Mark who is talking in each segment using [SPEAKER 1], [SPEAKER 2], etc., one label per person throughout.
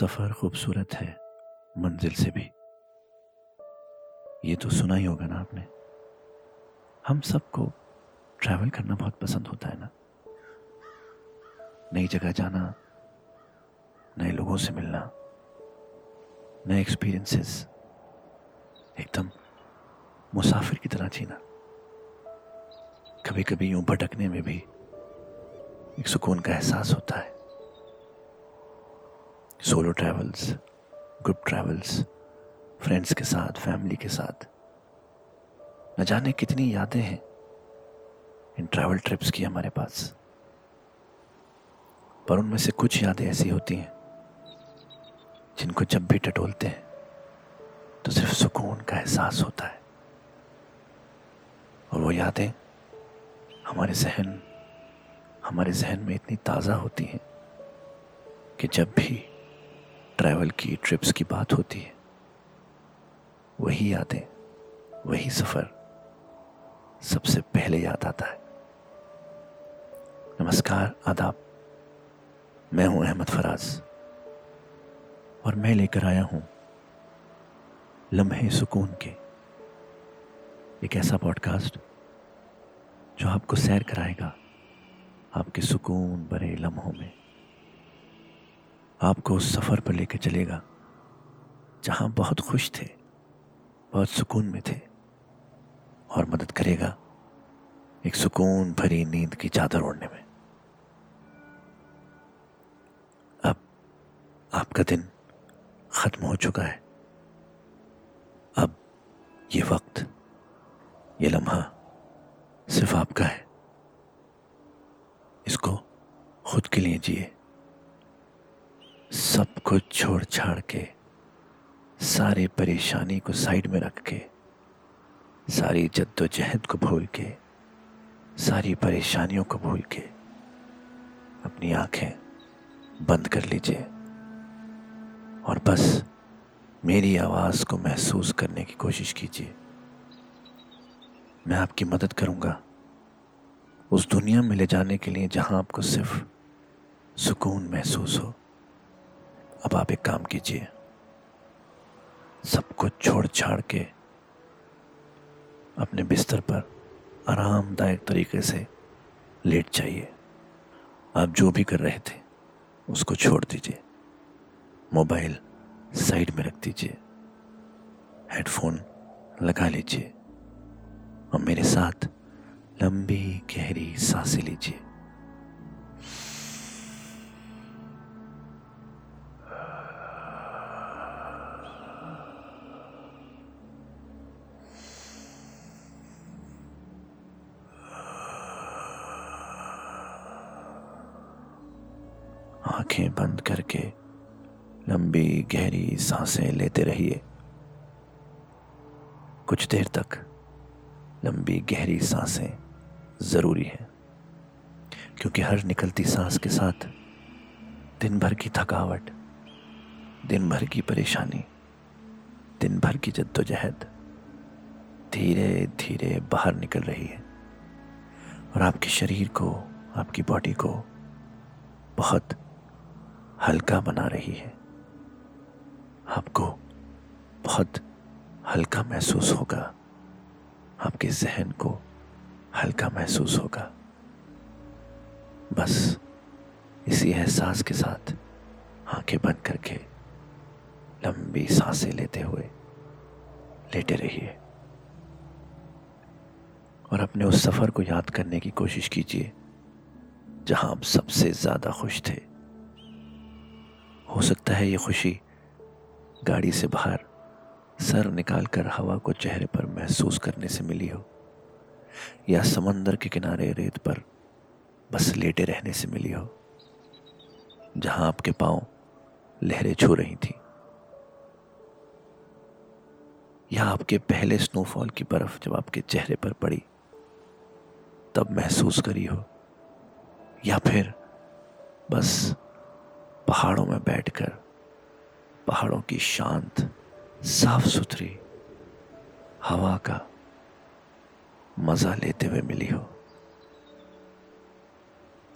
[SPEAKER 1] सफ़र खूबसूरत है, मंजिल से भी। ये तो सुना ही होगा ना आपने। हम सबको ट्रैवल करना बहुत पसंद होता है ना? नई जगह जाना, नए लोगों से मिलना, नए एक्सपीरियंसेस एकदम मुसाफिर की तरह जीना। कभी कभी यूँ भटकने में भी एक सुकून का एहसास होता है। Solo travels group travels friends के साथ फैमिली के साथ। न जाने कितनी यादें हैं इन ट्रैवल ट्रिप्स की हमारे पास। पर उनमें से कुछ यादें ऐसी होती हैं जिनको जब भी टटोलते हैं तो सिर्फ़ सुकून का एहसास होता है। और वो यादें हमारे जहन हमारे जहन में इतनी ताज़ा होती हैं कि जब भी ट्रैवल की, ट्रिप्स की बात होती है। वही यादें, वही सफ़र सबसे पहले याद आता है। नमस्कार, आदाब। मैं हूँ अहमद फराज और मैं लेकर आया हूँ लम्हे सुकून के एक ऐसा पॉडकास्ट जो आपको सैर कराएगा आपके सुकून भरे लम्हों में। आपको उस सफ़र पर लेकर चलेगा, जहाँ बहुत खुश थे, बहुत सुकून में थे, और मदद करेगा एक सुकून भरी नींद की चादर ओढ़ने में। अब आपका दिन ख़त्म हो चुका है। अब ये वक्त, ये लम्हा सिर्फ़ आपका है। इसको खुद के लिए जिए। सब कुछ छोड़ छाड़ के, सारी परेशानी को साइड में रख के, सारी जद्दोजहद को भूल के, सारी परेशानियों को भूल के, अपनी आँखें बंद कर लीजिए। और बस मेरी आवाज़ को महसूस करने की कोशिश कीजिए। मैं आपकी मदद करूँगा। उस दुनिया में ले जाने के लिए जहाँ आपको सिर्फ़ सुकून महसूस हो। अब आप एक काम कीजिए। सब कुछ छोड़ छाड़ के अपने बिस्तर पर आरामदायक तरीके से लेट जाइए। आप जो भी कर रहे थे, उसको छोड़ दीजिए। मोबाइल साइड में रख दीजिए। हेडफोन लगा लीजिए। और मेरे साथ लंबी गहरी साँसें लीजिए। आँखें बंद करके लंबी गहरी साँसें लेते रहिए। कुछ देर तक लंबी गहरी साँसें ज़रूरी हैं, क्योंकि हर निकलती सांस के साथ दिन भर की थकावट, दिन भर की परेशानी, दिन भर की जद्दोजहद धीरे धीरे बाहर निकल रही है। और आपके शरीर को, आपकी बॉडी को बहुत हल्का बना रही है। आपको बहुत हल्का महसूस होगा। आपके जहन को हल्का महसूस होगा। बस इसी एहसास के साथ आँखें बंद करके लंबी साँसें लेते हुए लेटे रहिए। और अपने उस सफ़र को याद करने की कोशिश कीजिए जहाँ आप सबसे ज़्यादा खुश थे। हो सकता है ये खुशी गाड़ी से बाहर सर निकालकर हवा को चेहरे पर महसूस करने से मिली हो, या समंदर के किनारे रेत पर बस लेटे रहने से मिली हो, जहाँ आपके पाँव लहरें छू रही थी, या आपके पहले स्नोफॉल की बर्फ़ जब आपके चेहरे पर पड़ी, तब महसूस करी हो, या फिर बस पहाड़ों में बैठकर, पहाड़ों की शांत साफ़ सुथरी हवा का मज़ा लेते हुए मिली हो।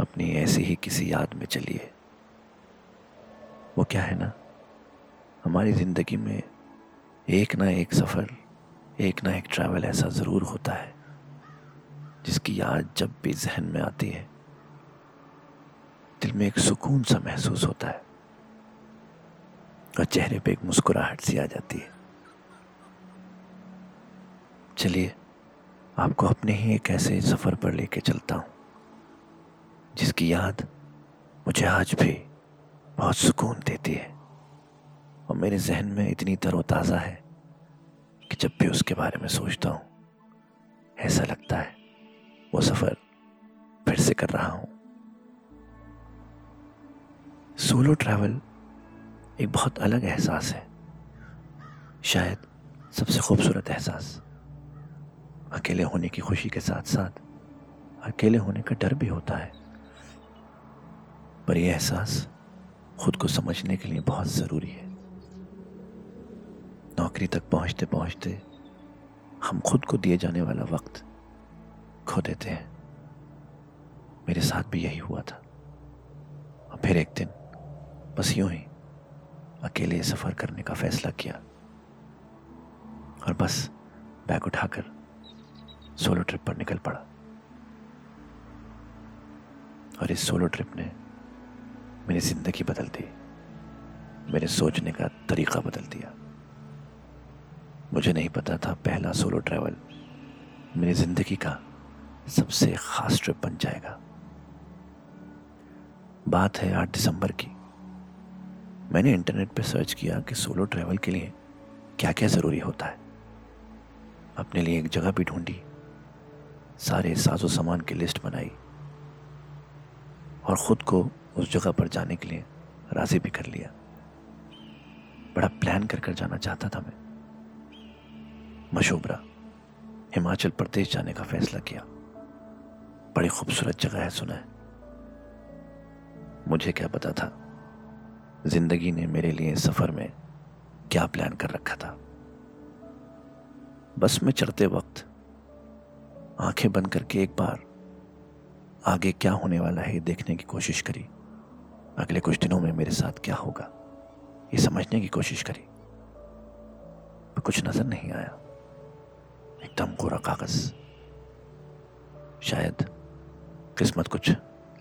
[SPEAKER 1] अपनी ऐसी ही किसी याद में चलिए। वो क्या है ना? हमारी ज़िंदगी में एक ना एक सफ़र, एक ना एक ट्रैवल ऐसा ज़रूर होता है, जिसकी याद जब भी जहन में आती है। दिल में एक सुकून सा महसूस होता है। और चेहरे पे एक मुस्कुराहट सी आ जाती है। चलिए, आपको अपने ही एक ऐसे सफ़र पर लेके चलता हूँ, जिसकी याद मुझे आज भी बहुत सुकून देती है। और मेरे जहन में इतनी तरोताज़ा है कि जब भी उसके बारे में सोचता हूँ, ऐसा लगता है, वो सफ़र फिर से कर रहा हूँ। सोलो ट्रैवल एक बहुत अलग एहसास है। शायद सबसे खूबसूरत एहसास अकेले होने की खुशी के साथ साथ अकेले होने का डर भी होता है। पर यह एहसास खुद को समझने के लिए बहुत ज़रूरी है। नौकरी तक पहुँचते पहुँचते हम खुद को दिए जाने वाला वक्त खो देते हैं। मेरे साथ भी यही हुआ था। और फिर एक दिन बस यूँ ही अकेले सफ़र करने का फैसला किया और बस बैग उठाकर सोलो ट्रिप पर निकल पड़ा। और इस सोलो ट्रिप ने मेरी ज़िंदगी बदल दी, मेरे सोचने का तरीका बदल दिया। मुझे नहीं पता था पहला सोलो ट्रैवल मेरी ज़िंदगी का सबसे ख़ास ट्रिप बन जाएगा। बात है आठ दिसंबर की। मैंने इंटरनेट पर सर्च किया कि सोलो ट्रैवल के लिए क्या क्या ज़रूरी होता है। अपने लिए एक जगह भी ढूंढी, सारे साजो सामान की लिस्ट बनाई, और ख़ुद को उस जगह पर जाने के लिए राज़ी भी कर लिया। बड़ा प्लान कर कर जाना चाहता था मैं। मशोबरा, हिमाचल प्रदेश जाने का फैसला किया। बड़ी खूबसूरत जगह है, सुना है। मुझे क्या पता था ज़िंदगी ने मेरे लिए सफ़र में क्या प्लान कर रखा था। बस में चढ़ते वक्त आँखें बंद करके एक बार आगे क्या होने वाला है देखने की कोशिश करी। अगले कुछ दिनों में मेरे साथ क्या होगा, ये समझने की कोशिश करी। पर कुछ नज़र नहीं आया। एकदम कोरा कागज़। शायद किस्मत कुछ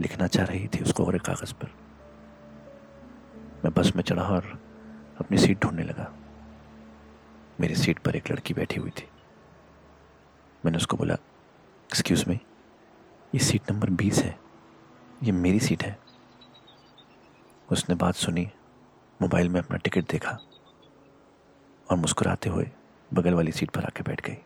[SPEAKER 1] लिखना चाह रही थी उसको कोरे कागज़ पर। मैं बस में चढ़ा और अपनी सीट ढूँढने लगा। मेरी सीट पर एक लड़की बैठी हुई थी। मैंने उसको बोला एक्सक्यूज मी ये सीट नंबर बीस है। ये मेरी सीट है। उसने बात सुनी, मोबाइल में अपना टिकट देखा और मुस्कुराते हुए बगल वाली सीट पर आके बैठ गई।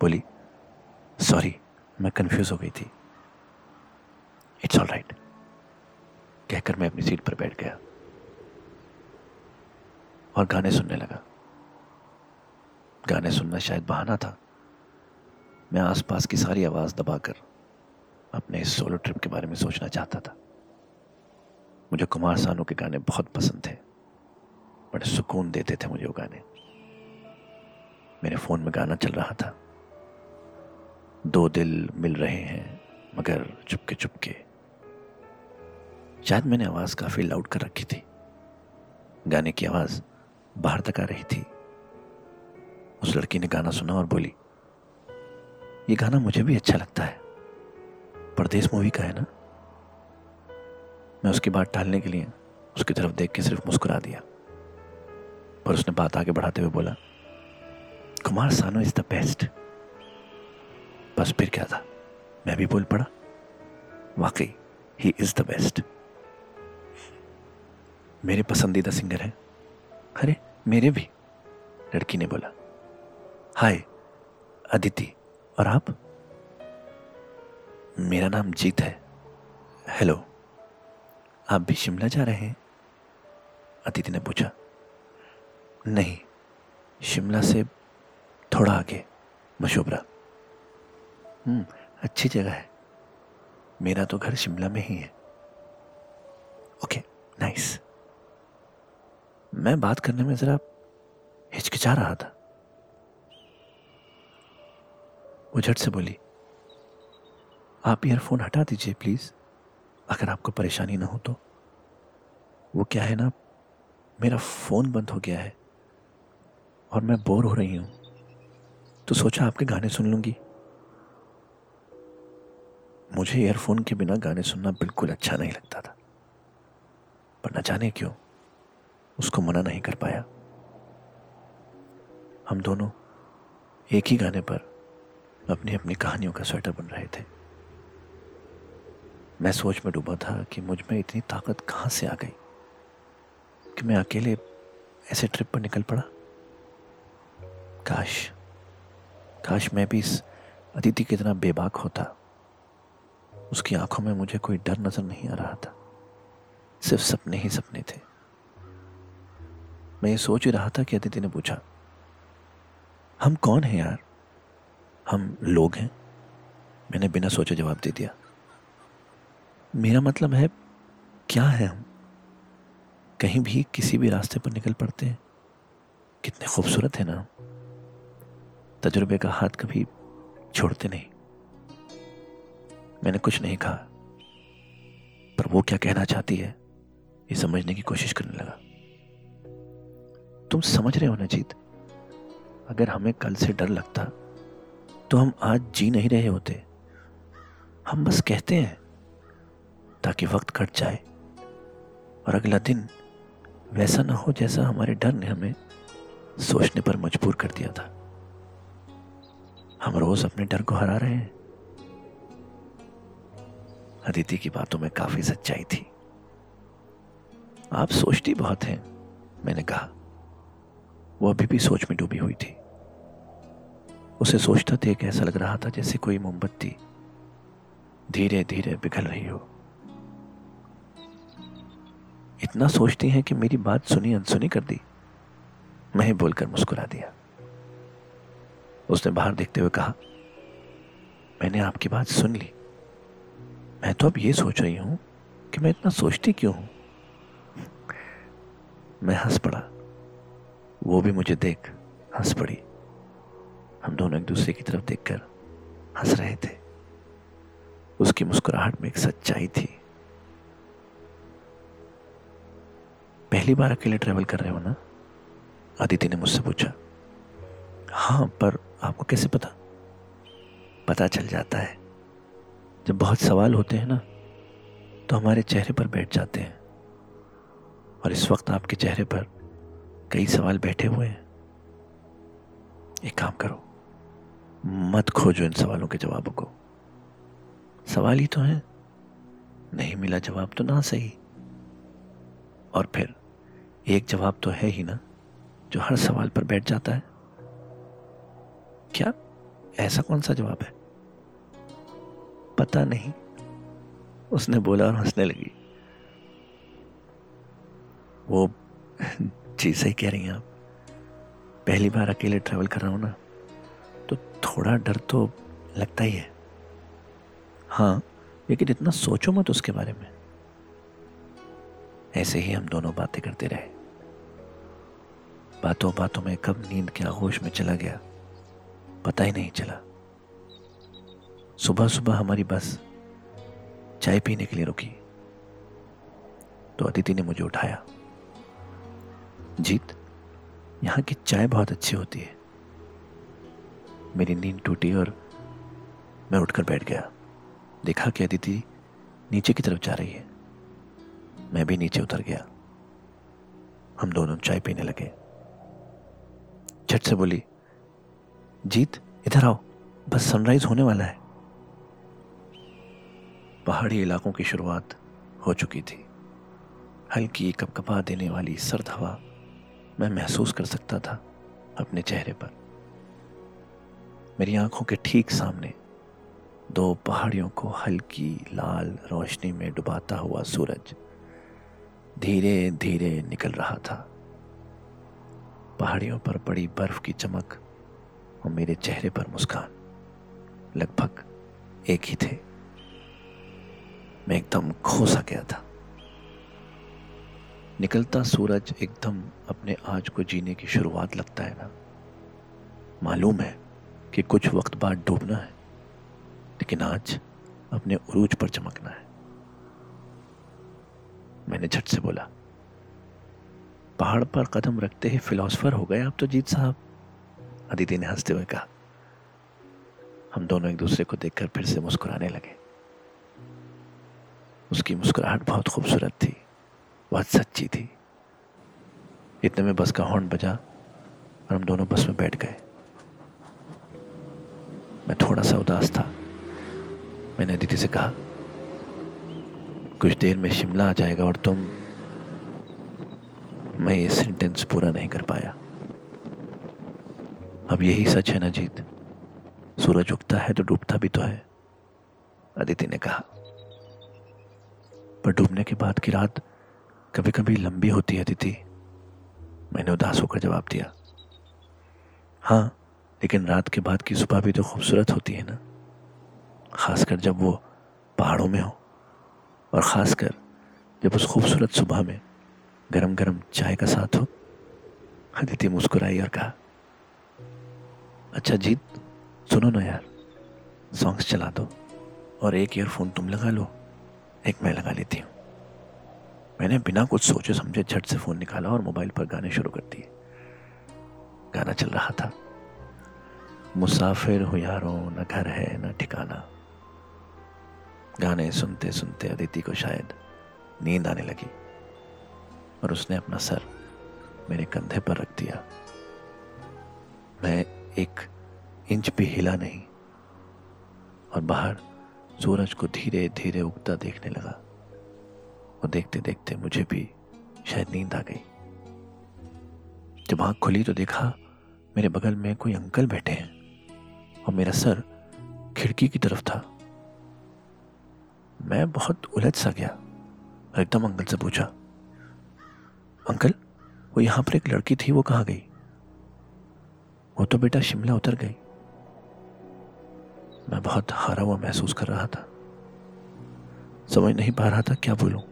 [SPEAKER 1] बोली सॉरी मैं कंफ्यूज हो गई थी। इट्स ऑल राइट कहकर मैं अपनी सीट पर बैठ गया। और गाने सुनने लगा। गाने सुनना शायद बहाना था। मैं आसपास की सारी आवाज़ दबाकर अपने इस सोलो ट्रिप के बारे में सोचना चाहता था। मुझे कुमार सानू के गाने बहुत पसंद थे। बड़े सुकून देते थे मुझे वो गाने। मेरे फ़ोन में गाना चल रहा था। दो दिल मिल रहे हैं, मगर चुपके चुपके। शायद मैंने आवाज़ काफ़ी लाउड कर रखी थी। गाने की आवाज़ बाहर तक आ रही थी। उस लड़की ने गाना सुना और बोली, ये गाना मुझे भी अच्छा लगता है। परदेश मूवी का है ना? मैं उसकी बात टालने के लिए उसकी तरफ़ देख के सिर्फ़ मुस्कुरा दिया। पर उसने बात आगे बढ़ाते हुए बोला, कुमार सानो इज़ द बेस्ट बस फिर क्या था? मैं भी बोल पड़ा, वाकई ही इज़ द बेस्ट मेरे पसंदीदा सिंगर हैं। अरे मेरे भी, लड़की ने बोला। हाय, अदिति, और आप? मेरा नाम जीत है। हेलो, आप भी शिमला जा रहे हैं? अदिति ने पूछा। नहीं, शिमला से थोड़ा आगे, मशोबरा। हम्म अच्छी जगह है। मेरा तो घर शिमला में ही है। Okay, nice. मैं बात करने में ज़रा हिचकिचा रहा था। वो झट से बोली, आप ईयरफोन हटा दीजिए प्लीज़ अगर आपको परेशानी ना हो तो। वो क्या है ना, मेरा फ़ोन बंद हो गया है और मैं बोर हो रही हूँ। तो सोचा आपके गाने सुन लूँगी। मुझे ईयरफोन के बिना गाने सुनना बिल्कुल अच्छा नहीं लगता था। पर न जाने क्यों उसको मना नहीं कर पाया। हम दोनों एक ही गाने पर अपनी अपनी कहानियों का स्वेटर बन रहे थे। मैं सोच में डूबा था कि मुझमें इतनी ताकत कहाँ से आ गई कि मैं अकेले ऐसे ट्रिप पर निकल पड़ा। काश काश मैं भी इस अतिथि की तरह बेबाक होता। उसकी आँखों में मुझे कोई डर नज़र नहीं आ रहा था। सिर्फ़ सपने ही सपने थे। मैं ये सोच ही रहा था कि अदिति ने पूछा, हम कौन हैं यार? हम लोग हैं? मैंने बिना सोचे जवाब दे दिया, मेरा मतलब है, क्या है हम? कहीं भी किसी भी रास्ते पर निकल पड़ते हैं। कितने खूबसूरत है ना तजुर्बे का हाथ कभी छोड़ते नहीं। मैंने कुछ नहीं कहा, पर वो क्या कहना चाहती है, ये समझने की कोशिश करने लगा। तुम समझ रहे हो ना जीत अगर हमें कल से डर लगता तो हम आज जी नहीं रहे होते। हम बस कहते हैं, ताकि वक्त कट जाए और अगला दिन वैसा ना हो जैसा हमारे डर ने हमें सोचने पर मजबूर कर दिया था। हम रोज अपने डर को हरा रहे हैं। अदिति की बातों में काफ़ी सच्चाई थी। आप सोचती बहुत हैं, मैंने कहा। वो अभी भी सोच में डूबी हुई थी। उसे सोचता देख ऐसा लग रहा था जैसे कोई मोमबत्ती धीरे धीरे पिघल रही हो। इतना सोचती हैं कि मेरी बात सुनी अनसुनी कर दी। मैं बोलकर मुस्कुरा दिया। उसने बाहर देखते हुए कहा, मैंने आपकी बात सुन ली। मैं तो अब ये सोच रही हूँ कि मैं इतना सोचती क्यों हूँ? मैं हंस पड़ा। वो भी मुझे देख हंस पड़ी। हम दोनों एक दूसरे की तरफ़ देखकर हंस रहे थे। उसकी मुस्कुराहट में एक सच्चाई थी। पहली बार अकेले ट्रेवल कर रहे हो ना? अदिति ने मुझसे पूछा। हाँ पर आपको कैसे पता? पता चल जाता है। जब बहुत सवाल होते हैं ना तो हमारे चेहरे पर बैठ जाते हैं। और इस वक्त आपके चेहरे पर कई सवाल बैठे हुए हैं। एक काम करो, मत खोजो इन सवालों के जवाबों को। सवाल ही तो है। नहीं मिला जवाब तो ना सही। और फिर, एक जवाब तो है ही ना, जो हर सवाल पर बैठ जाता है। क्या? ऐसा कौन सा जवाब है? पता नहीं। उसने बोला और हंसने लगी। वो जी सही कह रही हैं आप। पहली बार अकेले ट्रैवल कर रहा हूँ ना तो थोड़ा डर तो लगता ही है। हाँ लेकिन इतना सोचो मत उसके बारे में। ऐसे ही हम दोनों बातें करते रहे। बातों बातों में कब नींद के आगोश में चला गया, पता ही नहीं चला। सुबह सुबह हमारी बस चाय पीने के लिए रुकी। तो अदिति ने मुझे उठाया। जीत, यहाँ की चाय बहुत अच्छी होती है। मेरी नींद टूटी और मैं उठकर बैठ गया। देखा कि अदिति नीचे की तरफ़ जा रही है। मैं भी नीचे उतर गया। हम दोनों चाय पीने लगे। झट से बोली, जीत, इधर आओ। बस सनराइज होने वाला है। पहाड़ी इलाकों की शुरुआत हो चुकी थी। हल्की कपकपा देने वाली सर्द हवा मैं महसूस कर सकता था अपने चेहरे पर। मेरी आँखों के ठीक सामने दो पहाड़ियों को हल्की लाल रोशनी में डुबाता हुआ सूरज धीरे धीरे निकल रहा था। पहाड़ियों पर पड़ी बर्फ़ की चमक और मेरे चेहरे पर मुस्कान लगभग एक ही थे। मैं एकदम खो सा गया था। निकलता सूरज एकदम अपने आज को जीने की शुरुआत लगता है ना। मालूम है कि कुछ वक्त बाद डूबना है, लेकिन आज अपने उरूज पर चमकना है। मैंने झट से बोला, पहाड़ पर कदम रखते ही फिलोसफर हो गए आप तो जीत साहब। अदिति ने हँसते हुए कहा। हम दोनों एक दूसरे को देखकर फिर से मुस्कुराने लगे। उसकी मुस्कुराहट बहुत खूबसूरत थी। बहुत सच्ची थी। इतने में बस का हॉर्न बजा और हम दोनों बस में बैठ गए। मैं थोड़ा सा उदास था। मैंने अदिति से कहा, कुछ देर में शिमला आ जाएगा और तुम मैं ये सेंटेंस पूरा नहीं कर पाया। अब यही सच है ना जीत। सूरज उगता है तो डूबता भी तो है, अदिति ने कहा। पर डूबने के बाद की रात कभी कभी लंबी होती है, अदिति। मैंने उदास होकर जवाब दिया। हाँ लेकिन रात के बाद की सुबह भी तो खूबसूरत होती है ना? खासकर जब वो पहाड़ों में हो। और ख़ासकर जब उस खूबसूरत सुबह में गरम गरम चाय का साथ हो। अदिति मुस्कुराई और कहा अच्छा जीत, सुनो ना यार। सॉन्ग्स चला दो और एक ईयरफोन तुम लगा लो। एक मैं लगा लेती हूँ। मैंने बिना कुछ सोचे समझे झट से फ़ोन निकाला और मोबाइल पर गाने शुरू कर दिए। गाना चल रहा था। मुसाफिर हो यारों न घर है, न ठिकाना। गाने सुनते सुनते अदिति को शायद नींद आने लगी। और उसने अपना सर मेरे कंधे पर रख दिया। मैं एक इंच भी हिला नहीं और बाहर सूरज को धीरे धीरे उगता देखने लगा। और देखते देखते मुझे भी शायद नींद आ गई। जब आँख खुली तो देखा मेरे बगल में कोई अंकल बैठे हैं और मेरा सर खिड़की की तरफ़ था। मैं बहुत उलझ सा गया एकदम अंकल से पूछा, अंकल, वो यहाँ पर एक लड़की थी, वो कहाँ गई? वो तो बेटा शिमला उतर गई। मैं बहुत हारा हुआ महसूस कर रहा था। समझ नहीं पा रहा था क्या बोलूँ।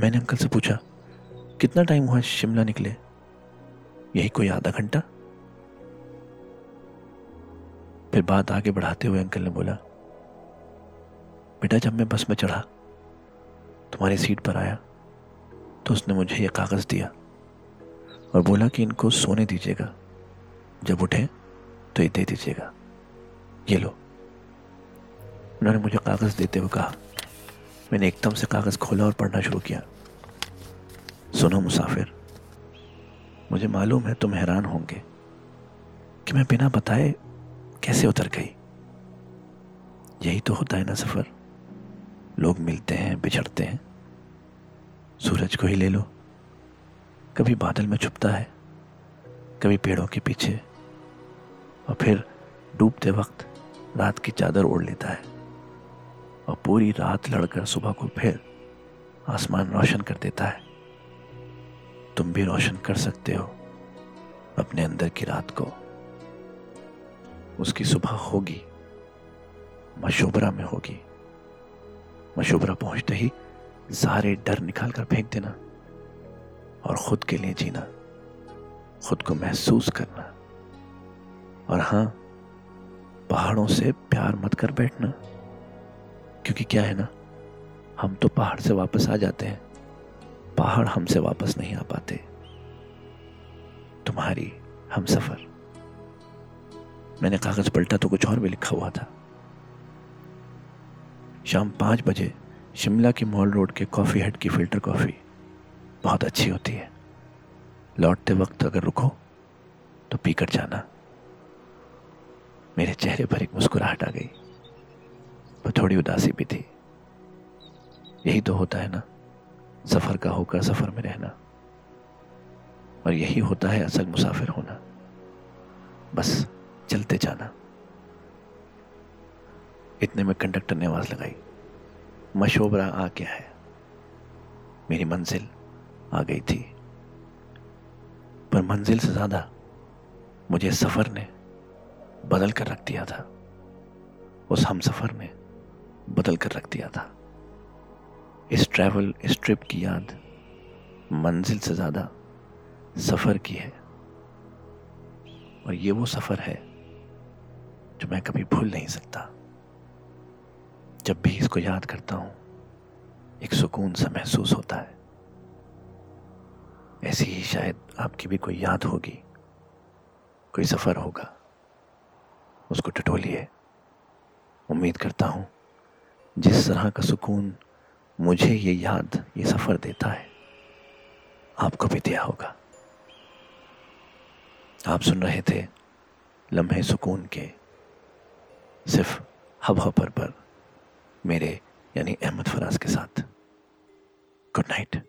[SPEAKER 1] मैंने अंकल से पूछा, कितना टाइम हुआ शिमला निकले? यही कोई आधा घंटा? फिर बात आगे बढ़ाते हुए अंकल ने बोला, बेटा, जब मैं बस में चढ़ा, तुम्हारी सीट पर आया तो उसने मुझे यह कागज़ दिया और बोला कि इनको सोने दीजिएगा। जब उठे तो ये दे दीजिएगा। ये लो। उन्होंने मुझे कागज़ देते हुए कहा मैंने एकदम से कागज़ खोला और पढ़ना शुरू किया। सुनो मुसाफिर, मुझे मालूम है तुम हैरान होंगे कि मैं बिना बताए कैसे उतर गई। यही तो होता है ना सफ़र। लोग मिलते हैं, बिछड़ते हैं। सूरज को ही ले लो। कभी बादल में छुपता है, कभी पेड़ों के पीछे। और फिर डूबते वक्त रात की चादर ओढ़ लेता है। और पूरी रात लड़कर सुबह को फिर आसमान रोशन कर देता है। तुम भी रोशन कर सकते हो अपने अंदर की रात को। उसकी सुबह होगी, मशोबरा में होगी। मशोबरा पहुँचते ही सारे डर निकाल कर फेंक देना और खुद के लिए जीना, खुद को महसूस करना और हाँ पहाड़ों से प्यार मत कर बैठना। क्योंकि क्या है ना, हम तो पहाड़ से वापस आ जाते हैं। पहाड़ हमसे वापस नहीं आ पाते। तुम्हारी हम सफ़र। मैंने कागज़ पलटा तो कुछ और भी लिखा हुआ था। शाम पाँच बजे शिमला की मॉल रोड के कॉफ़ी हट की फ़िल्टर कॉफ़ी बहुत अच्छी होती है। लौटते वक्त अगर रुको तो पीकर जाना। मेरे चेहरे पर एक मुस्कुराहट आ गई। पर थोड़ी उदासी भी थी। यही तो होता है ना, सफ़र का होकर सफ़र में रहना। और यही होता है असल मुसाफिर होना। बस चलते जाना। इतने में कंडक्टर ने आवाज़ लगाई, मशोबरा आ गया है। मेरी मंजिल आ गई थी। पर मंजिल से ज़्यादा मुझे सफ़र ने बदल कर रख दिया था। उस हम सफ़र ने बदल कर रख दिया था। इस ट्रैवल इस ट्रिप की याद मंजिल से ज़्यादा सफ़र की है। और ये वो सफ़र है जो मैं कभी भूल नहीं सकता। जब भी इसको याद करता हूँ, एक सुकून सा महसूस होता है। ऐसी ही शायद आपकी भी कोई याद होगी, कोई सफ़र होगा। उसको टटोलिए। उम्मीद करता हूँ जिस तरह का सुकून मुझे ये याद, ये सफ़र देता है, आपको भी दिया होगा। आप सुन रहे थे लम्हे सुकून के सिर्फ़ हब पर पर मेरे यानी अहमद फराज के साथ। Good night